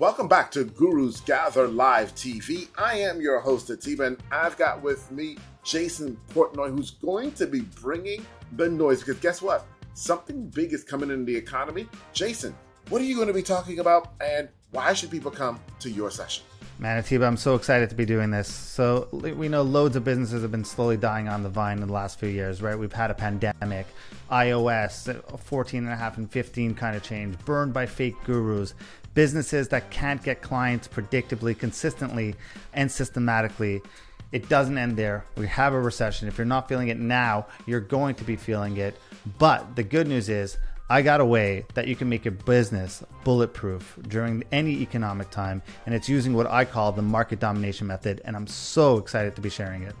Welcome back to Gurus Gather Live TV. I am your host, Atiba, and I've got with me Jason Portnoy, who's going to be bringing the noise. Because guess what? Something big is coming in the economy. Jason, what are you going to be talking about, and why should people come to your session? Manitoba, I'm so excited to be doing this. So we know loads of businesses have been slowly dying on the vine in the last few years, right? We've had a pandemic, iOS, uh, 14 and a half and 15 kind of change, burned by fake gurus, businesses that can't get clients predictably, consistently, and systematically. It doesn't end there. We have a recession. If you're not feeling it now, you're going to be feeling it. But the good news is, I got a way that you can make your business bulletproof during any economic time, and it's using what I call the market domination method, and I'm so excited to be sharing it.